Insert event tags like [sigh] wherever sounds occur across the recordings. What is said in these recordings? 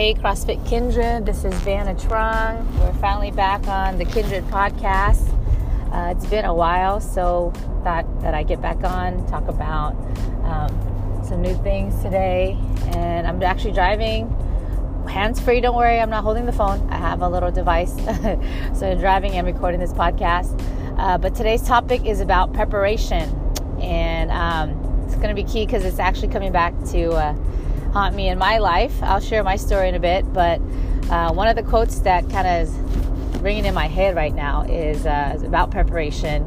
Hey, CrossFit Kindred, this is Vanna Trung. We're finally back on the Kindred podcast. Uh, it's been a while, so thought that I get back on, talk about um, some new things today. And I'm actually driving hands free, don't worry, I'm not holding the phone. I have a little device. [laughs] so I'm driving and recording this podcast. Uh, but today's topic is about preparation. And um, it's going to be key because it's actually coming back to. Uh, haunt me in my life. I'll share my story in a bit, but uh, one of the quotes that kind of is ringing in my head right now is, uh, is about preparation.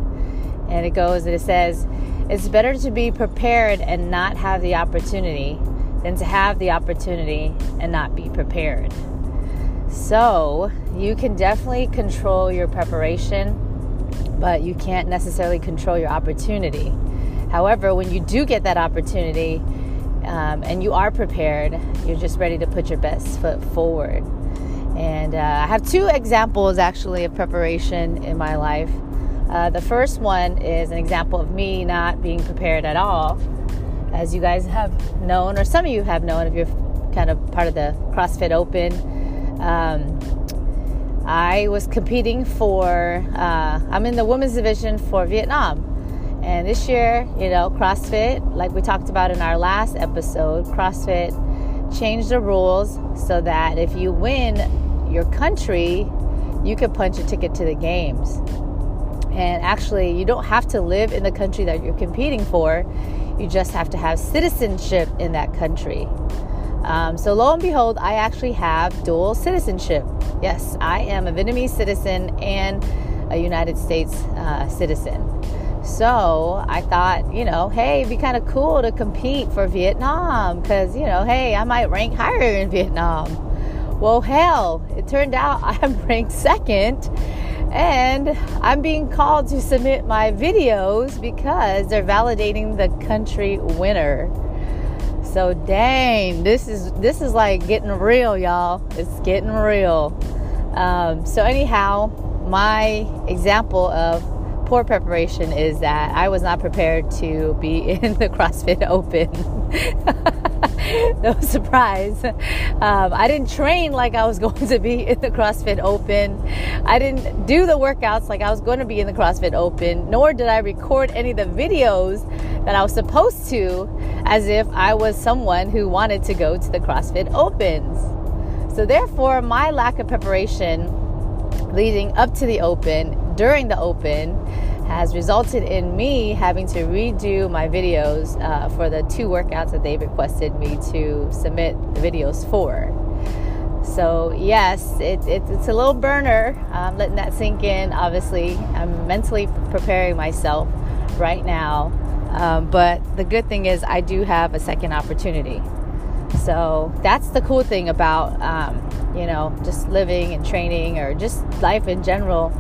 And it goes, and it says, It's better to be prepared and not have the opportunity than to have the opportunity and not be prepared. So you can definitely control your preparation, but you can't necessarily control your opportunity. However, when you do get that opportunity, um, and you are prepared, you're just ready to put your best foot forward. And uh, I have two examples actually of preparation in my life. Uh, the first one is an example of me not being prepared at all. As you guys have known, or some of you have known if you're kind of part of the CrossFit Open, um, I was competing for, uh, I'm in the women's division for Vietnam. And this year, you know, CrossFit, like we talked about in our last episode, CrossFit changed the rules so that if you win your country, you can punch a ticket to the games. And actually, you don't have to live in the country that you're competing for, you just have to have citizenship in that country. Um, so, lo and behold, I actually have dual citizenship. Yes, I am a Vietnamese citizen and a United States uh, citizen. So I thought, you know, hey, it'd be kind of cool to compete for Vietnam because, you know, hey, I might rank higher in Vietnam. Well, hell, it turned out [laughs] I'm ranked second and I'm being called to submit my videos because they're validating the country winner. So dang, this is this is like getting real, y'all. It's getting real. Um, so anyhow, my example of poor preparation is that I was not prepared to be [laughs] in the CrossFit Open. [laughs] no surprise. Um, I didn't train like I was [laughs] going to be in the CrossFit Open. I didn't do the workouts like I was going to be in the CrossFit Open, nor did I record any of the videos that I was supposed to as if I was someone who wanted to go to the CrossFit Opens. So, therefore, my lack of preparation leading up to the Open during the open has resulted in me having to redo my videos uh, for the two workouts that they requested me to submit the videos for. So, yes, it, it, it's a little burner. I'm letting that sink in. Obviously, I'm mentally preparing myself right now. Um, but the good thing is, I do have a second opportunity. So, that's the cool thing about, um, you know, just living and training or just life in general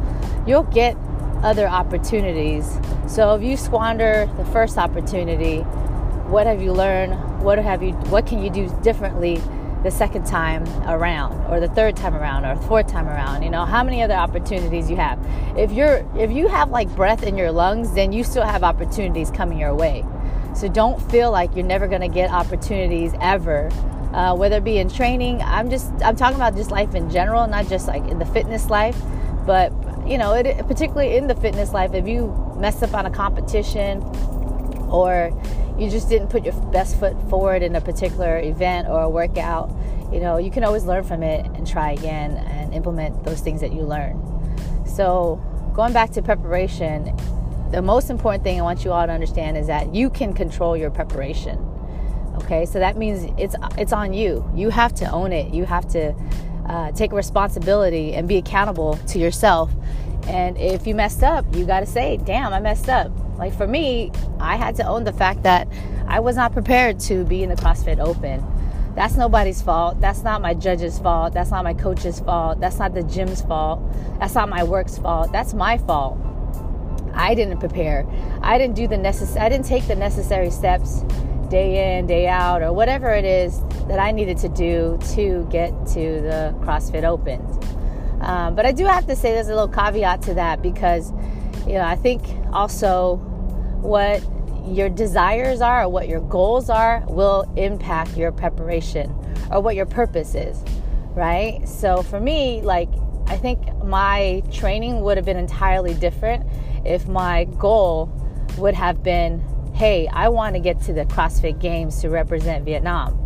you'll get other opportunities. So if you squander the first opportunity, what have you learned? What have you what can you do differently the second time around or the third time around or fourth time around? You know, how many other opportunities you have? If you're if you have like breath in your lungs, then you still have opportunities coming your way. So don't feel like you're never going to get opportunities ever. Uh, whether it be in training, I'm just I'm talking about just life in general, not just like in the fitness life, but you know, it, particularly in the fitness life, if you mess up on a competition or you just didn't put your best foot forward in a particular event or a workout, you know, you can always learn from it and try again and implement those things that you learn. So, going back to preparation, the most important thing I want you all to understand is that you can control your preparation. Okay, so that means it's it's on you. You have to own it. You have to uh, take responsibility and be accountable to yourself. And if you messed up, you got to say, damn, I messed up. Like for me, I had to own the fact that I was not prepared to be in the CrossFit Open. That's nobody's fault. That's not my judge's fault. That's not my coach's fault. That's not the gym's fault. That's not my work's fault. That's my fault. I didn't prepare. I didn't do the necessary I didn't take the necessary steps day in, day out, or whatever it is that I needed to do to get to the CrossFit Open. Um, but I do have to say there's a little caveat to that because, you know, I think also what your desires are or what your goals are will impact your preparation or what your purpose is. right? So for me, like, I think my training would have been entirely different if my goal would have been hey, I want to get to the CrossFit Games to represent Vietnam.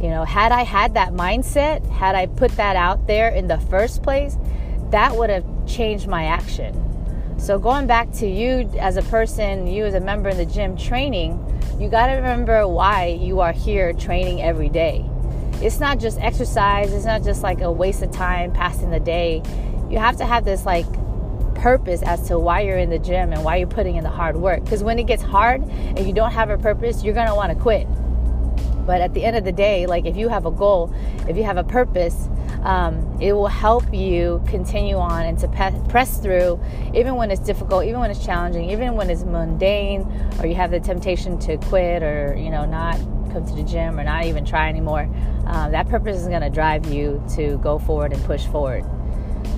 You know, had I had that mindset, had I put that out there in the first place, that would have changed my action. So, going back to you as a person, you as a member in the gym training, you got to remember why you are here training every day. It's not just exercise, it's not just like a waste of time passing the day. You have to have this like purpose as to why you're in the gym and why you're putting in the hard work. Because when it gets hard and you don't have a purpose, you're going to want to quit. But at the end of the day, like if you have a goal, if you have a purpose, um, it will help you continue on and to pe- press through, even when it's difficult, even when it's challenging, even when it's mundane, or you have the temptation to quit or you know not come to the gym or not even try anymore. Um, that purpose is going to drive you to go forward and push forward.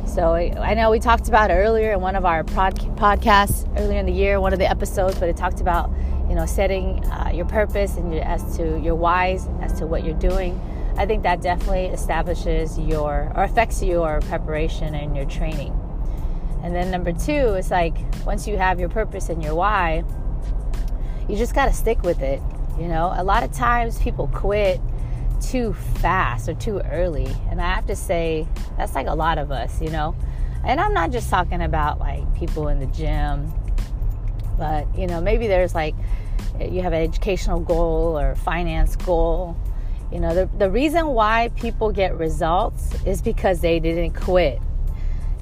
So I know we talked about earlier in one of our pod- podcasts earlier in the year, one of the episodes, but it talked about you know setting uh, your purpose and your, as to your whys, as to what you're doing. I think that definitely establishes your or affects your preparation and your training. And then number two is like once you have your purpose and your why, you just got to stick with it. You know, a lot of times people quit too fast or too early. And I have to say, that's like a lot of us, you know. And I'm not just talking about like people in the gym, but you know, maybe there's like you have an educational goal or finance goal. You know, the, the reason why people get results is because they didn't quit.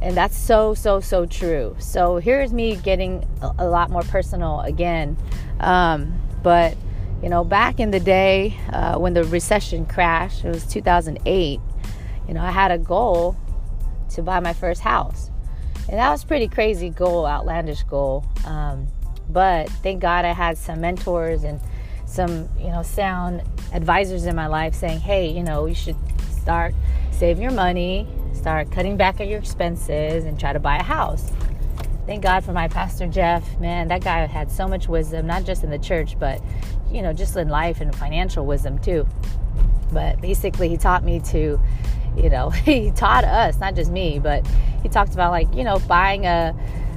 And that's so, so, so true. So here's me getting a, a lot more personal again. Um, but you know, back in the day uh, when the recession crashed, it was 2008, you know, I had a goal to buy my first house. And that was pretty crazy goal, outlandish goal. Um, but thank God I had some mentors and some, you know, sound advisors in my life saying, hey, you know, you should start saving your money, start cutting back on your expenses, and try to buy a house. Thank God for my pastor Jeff. Man, that guy had so much wisdom, not just in the church, but you know, just in life and financial wisdom too. But basically, he taught me to, you know, [laughs] he taught us, not just me, but he talked about like, you know, buying a,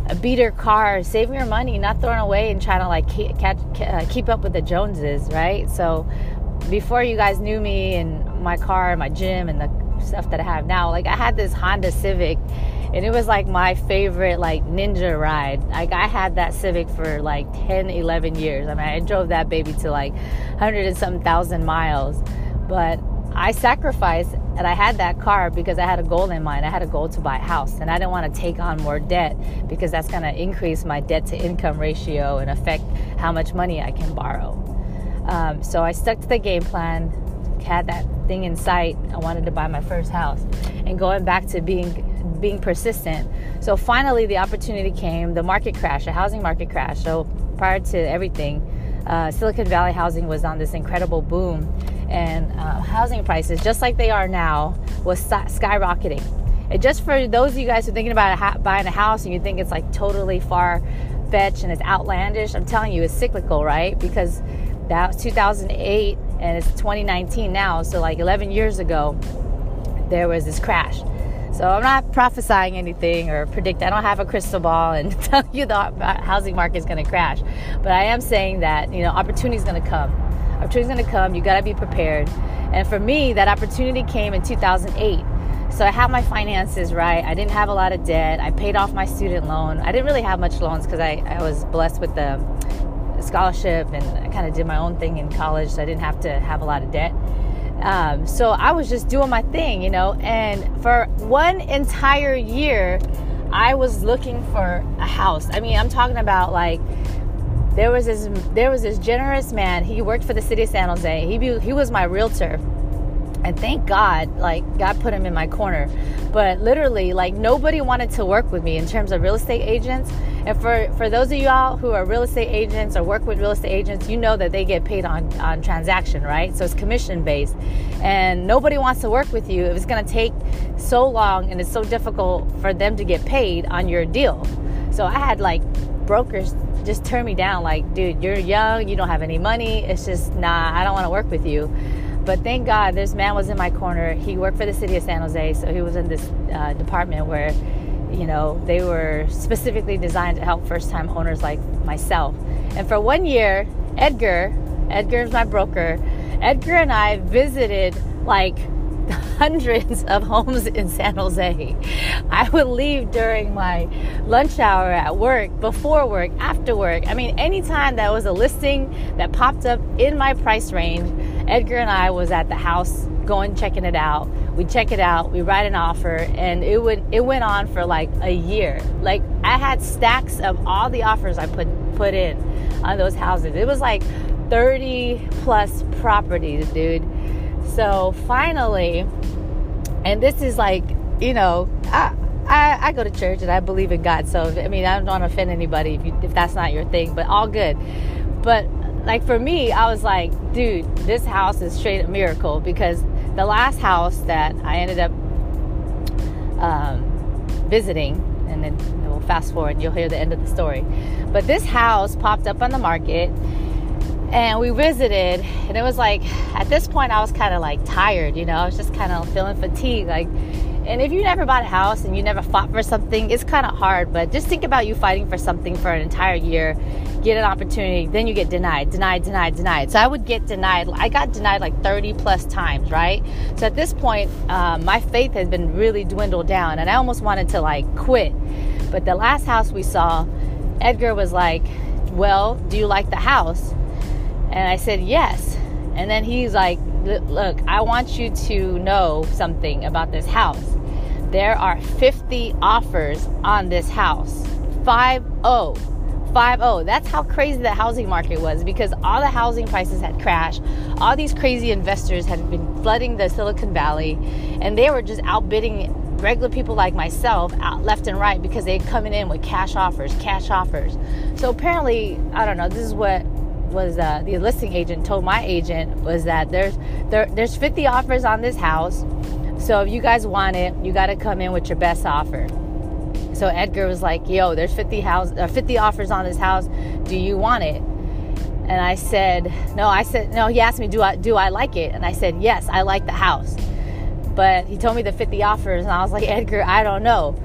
a beater car, saving your money, not throwing away, and trying to like catch, uh, keep up with the Joneses, right? So before you guys knew me and my car and my gym and the stuff that I have now, like I had this Honda Civic and it was like my favorite like ninja ride. Like i had that civic for like 10 11 years. I mean i drove that baby to like 100 and some thousand miles. But i sacrificed and i had that car because i had a goal in mind. I had a goal to buy a house and i didn't want to take on more debt because that's going to increase my debt to income ratio and affect how much money i can borrow. Um, so i stuck to the game plan had that thing in sight. I wanted to buy my first house. And going back to being being persistent. So finally, the opportunity came. The market crash, the housing market crash. So prior to everything, uh, Silicon Valley housing was on this incredible boom, and uh, housing prices, just like they are now, was skyrocketing. And just for those of you guys who are thinking about ha- buying a house and you think it's like totally far fetched and it's outlandish, I'm telling you, it's cyclical, right? Because that was 2008 and it's 2019 now. So, like 11 years ago, there was this crash. So I'm not prophesying anything or predict. I don't have a crystal ball and [laughs] tell you the uh, housing market is going to crash. But I am saying that you know opportunity is going to come. Opportunity is going to come. You got to be prepared. And for me, that opportunity came in 2008. So I had my finances right. I didn't have a lot of debt. I paid off my student loan. I didn't really have much loans because I, I was blessed with the scholarship and I kind of did my own thing in college. So I didn't have to have a lot of debt. Um, so I was just doing my thing, you know, and for one entire year, I was looking for a house. I mean, I'm talking about like there was this there was this generous man. He worked for the city of San Jose. He he was my realtor and thank God, like God put him in my corner. But literally, like nobody wanted to work with me in terms of real estate agents. And for for those of y'all who are real estate agents or work with real estate agents, you know that they get paid on on transaction, right? So it's commission based, and nobody wants to work with you if it's going to take so long and it's so difficult for them to get paid on your deal. So I had like brokers just turn me down, like, dude, you're young, you don't have any money. It's just nah, I don't want to work with you. But thank God this man was in my corner. He worked for the city of San Jose, so he was in this uh, department where, you know, they were specifically designed to help first time owners like myself. And for one year, Edgar, Edgar is my broker, Edgar and I visited like [laughs] hundreds of homes in San Jose. I would leave during my lunch hour at work, before work, after work. I mean, anytime that was a listing that popped up in my price range, Edgar and I was at the house going checking it out. We check it out, we write an offer, and it would it went on for like a year. Like I had stacks of all the offers I put put in on those houses. It was like 30 plus properties, dude. So finally, and this is like, you know, I, I, I, go to church and I believe in God. So, I mean, I don't want to offend anybody if, you, if that's not your thing, but all good. But like for me, I was like, dude, this house is straight a miracle because the last house that I ended up um, visiting, and then we'll fast forward and you'll hear the end of the story. But this house popped up on the market and we visited and it was like at this point i was kind of like tired you know i was just kind of feeling fatigued like and if you never bought a house and you never fought for something it's kind of hard but just think about you fighting for something for an entire year. Get an opportunity then you get denied denied denied denied. So i would get denied i got denied like 30 plus times right? So at this point um, my faith has been really dwindled down and i almost wanted to like quit. But the last house we saw edgar was like well do you like the house? And I said, Yes. And then he's like, Look, I want you to know something about this house. There are 50 offers on this house. 5 0. 5 0. That's how crazy the housing market was because all the housing prices had crashed. All these crazy investors had been flooding the Silicon Valley and they were just outbidding regular people like myself out left and right because they're coming in with cash offers, cash offers. So apparently, I don't know, this is what was uh, the listing agent told my agent was that there's there, there's 50 offers on this house. So if you guys want it, you got to come in with your best offer. So Edgar was like, "Yo, there's 50 house uh, 50 offers on this house. Do you want it?" And I said, "No." I said, "No." He asked me, "Do I do I like it?" And I said, "Yes, I like the house." But he told me the 50 offers, and I was like, "Edgar, I don't know."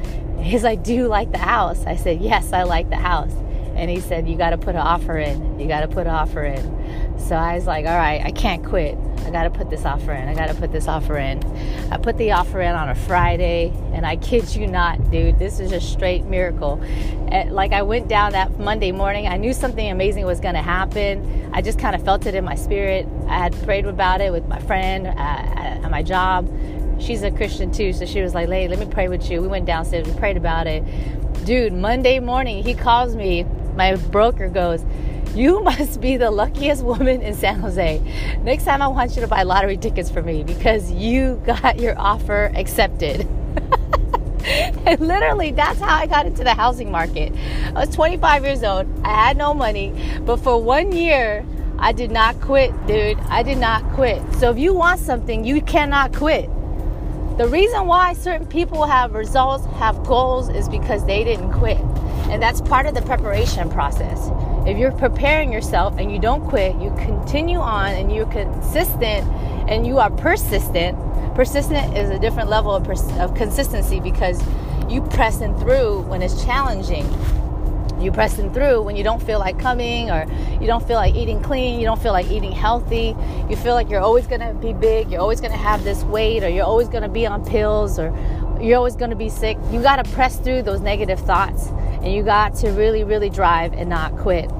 He's like, "Do you like the house?" I said, "Yes, I like the house." And he said you got to put an offer in. You got to put an offer in. So i was like all right i can't quit. I got to put this offer in. I got to put this offer in. I put the offer in on a friday and i kid you not dude this is a straight miracle. Like i went down that monday morning. I knew something amazing was going to happen. I just kind of felt it in my spirit. I had prayed about it with my friend uh, at my job. She's a christian too so she was like hey let me pray with you. We went downstairs we prayed about it. Dude monday morning he calls me my broker goes, You [laughs] must be the luckiest woman in San Jose. Next time, I want you to buy lottery tickets for me because you got your offer accepted. [laughs] and literally, that's how I got into the housing market. I was 25 years old, I had no money, but for one year, I did not quit, dude. I did not quit. So if you want something, you cannot quit. The reason why certain people have results, have goals, is because they didn't quit. And that's part of the preparation process. If you're preparing yourself and you don't quit, you continue on and you're consistent and you are persistent. Persistent is a different level of, pers- of consistency because you pressing through when it's challenging. You pressing through when you don't feel like coming or you don't feel like eating clean, you don't feel like eating healthy, you feel like you're always gonna be big, you're always gonna have this weight, or you're always gonna be on pills, or you're always gonna be sick. You gotta press through those negative thoughts and you got to really, really drive and not quit.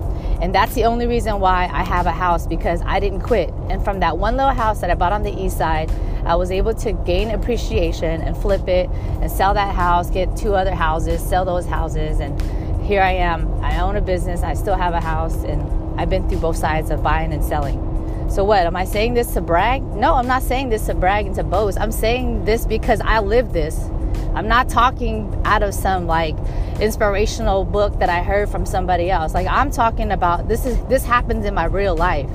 And that's the only reason why I have a house because I didn't quit. And from that one little house that I bought on the east side, I was able to gain appreciation and flip it and sell that house, get two other houses, sell those houses. And here I am. I own a business, I still have a house, and I've been through both sides of buying and selling. So, what? Am I saying this to brag? No, I'm not saying this to brag and to boast. I'm saying this because I live this. I'm not talking out of some like inspirational book that I heard from somebody else. Like I'm talking about this is this happens in my real life.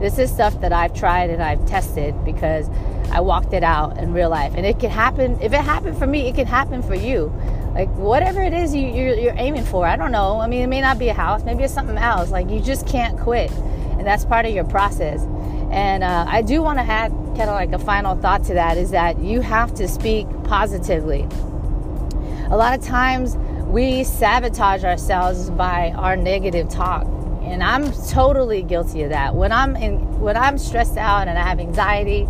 This is stuff that I've tried and I've tested because I walked it out in real life. And it can happen if it happened for me, it can happen for you. Like whatever it is you, you're, you're aiming for, I don't know. I mean, it may not be a house, maybe it's something else. Like you just can't quit, and that's part of your process. And uh, I do want to add kind of like a final thought to that is that you have to speak positively. A lot of times we sabotage ourselves by our negative talk. And I'm totally guilty of that. When I'm in when I'm stressed out and I have anxiety,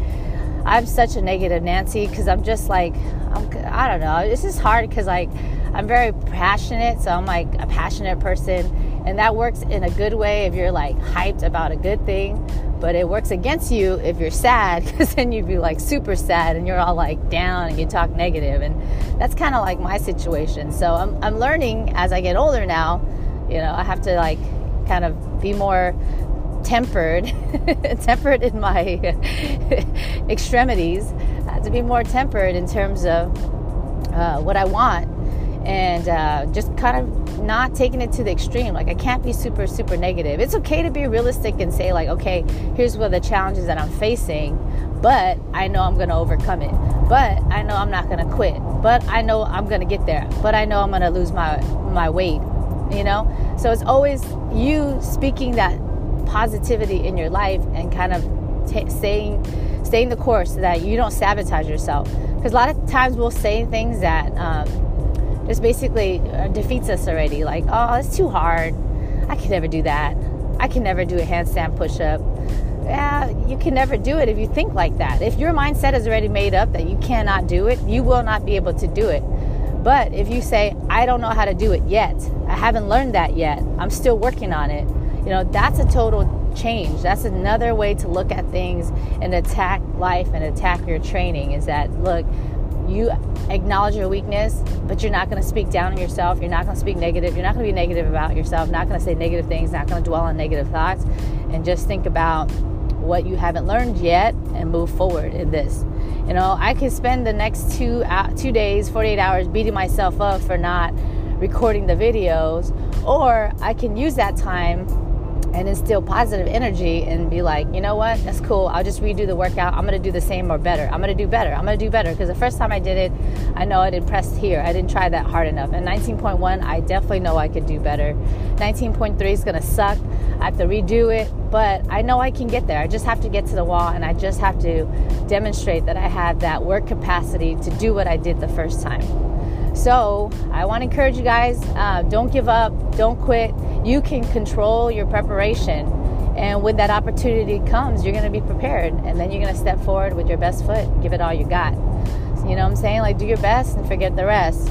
I'm such a negative Nancy because I'm just like I'm, I don't know. This is hard because like I'm very passionate, so I'm like a passionate person, and that works in a good way if you're like hyped about a good thing. But it works against you if you're sad [laughs] because then you'd be like super sad and you're all like down and you talk negative, and that's kind of like my situation. So I'm I'm learning as I get older now. You know, I have to like kind of be more tempered, [laughs] tempered in my [laughs] extremities, to be more tempered in terms of uh, what I want, and uh, just kind of not taking it to the extreme. Like I can't be super, super negative. It's okay to be realistic and say like, okay, here's what the challenges that I'm facing, but I know I'm to overcome it. But I know I'm not to quit. But I know I'm to get there. But I know I'm to lose my my weight. You know, so it's always you speaking that positivity in your life and kind of t- staying staying the course so that you don't sabotage yourself. Because a lot of times we'll say things that um, just basically uh, defeats us already. Like, oh, it's too hard. I can never do that. I can never do a handstand push up. Yeah, you can never do it if you think like that. If your mindset is already made up that you cannot do it, you will not be able to do it. But if you say, I don't know how to do it yet, I haven't learned that yet, I'm still working on it, you know, that's a total change. That's another way to look at things and attack life and attack your training is that, look, you acknowledge your weakness, but you're not going to speak down on yourself. You're not going to speak negative. You're not going to be negative about yourself. Not going to say negative things. Not going to dwell on negative thoughts. And just think about what you haven't learned yet and move forward in this. You know, I could spend the next two uh, two days, 48 hours beating myself up for not recording the videos, or I can use that time and instill positive energy and be like, you know what, that's cool. I'll just redo the workout. I'm gonna do the same or better. I'm gonna do better. I'm gonna do better because the first time I did it, I know I didn't press here. I didn't try that hard enough. And 19.1, I definitely know I could do better. 19.3 is gonna suck. I have to redo it, but I know I can get there. I just have to get to the wall and I just have to demonstrate that I have that work capacity to do what I did the first time. So I want to encourage you guys uh, don't give up, don't quit. You can control your preparation. And when that opportunity comes, you're going to be prepared. And then you're going to step forward with your best foot, give it all you got. You know what I'm saying? Like, do your best and forget the rest.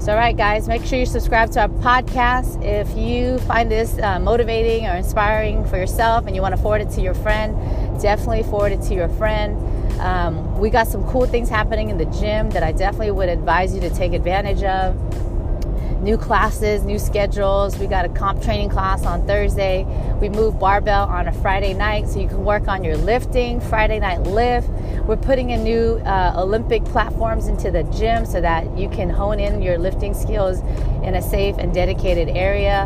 So, all right, guys, make sure you subscribe to our podcast. If you find this uh, motivating or inspiring for yourself and you want to forward it to your friend, definitely forward it to your friend. Um, we got some cool things happening in the gym that I definitely would advise you to take advantage of. New classes, new schedules. We got a comp training class on Thursday. We moved barbell on a Friday night so you can work on your lifting, Friday night lift. We're putting in new uh, Olympic platforms into the gym so that you can hone in your lifting skills in a safe and dedicated area.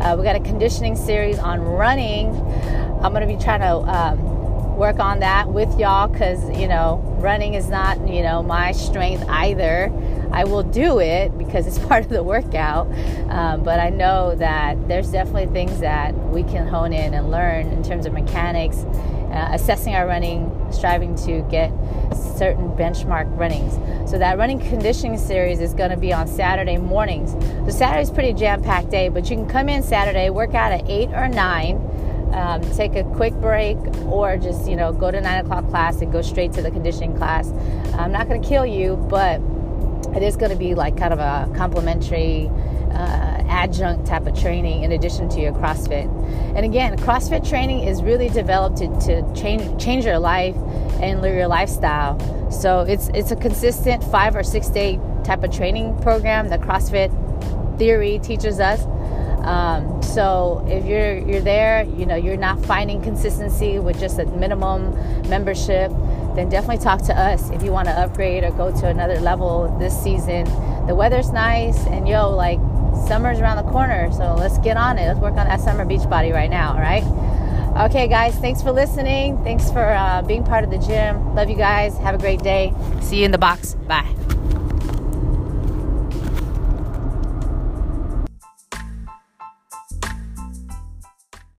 Uh, we got a conditioning series on running. I'm going to be trying to um, work on that with y'all because you know running is not you know my strength either. I will do it because it's [laughs] part of the workout um, but i know that there's definitely things that we can hone in and learn in terms of mechanics uh, assessing our running striving to get certain benchmark runnings. So that running conditioning series is going to be on saturday mornings. So saturday's pretty jam-packed day but you can come in saturday work out at 8 or 9 um, take a quick break or just you know go to nine o'clock class and go straight to the conditioning class i'm not going to kill you but it is going to be like kind of a complimentary uh, adjunct type of training in addition to your CrossFit. And again, CrossFit training is really developed to, to change change your life and your lifestyle. So it's it's a consistent five or six day type of training program that CrossFit theory teaches us. Um, so if you're you're there, you know you're not finding consistency with just a minimum membership, then definitely talk to us if you want to upgrade or go to another level this season. The weather's nice, and yo, like summer's around the corner, so let's get on it. Let's work on that summer beach body right now, right? Okay, guys, thanks for listening. Thanks for uh, being part of the gym. Love you guys. Have a great day. See you in the box. Bye.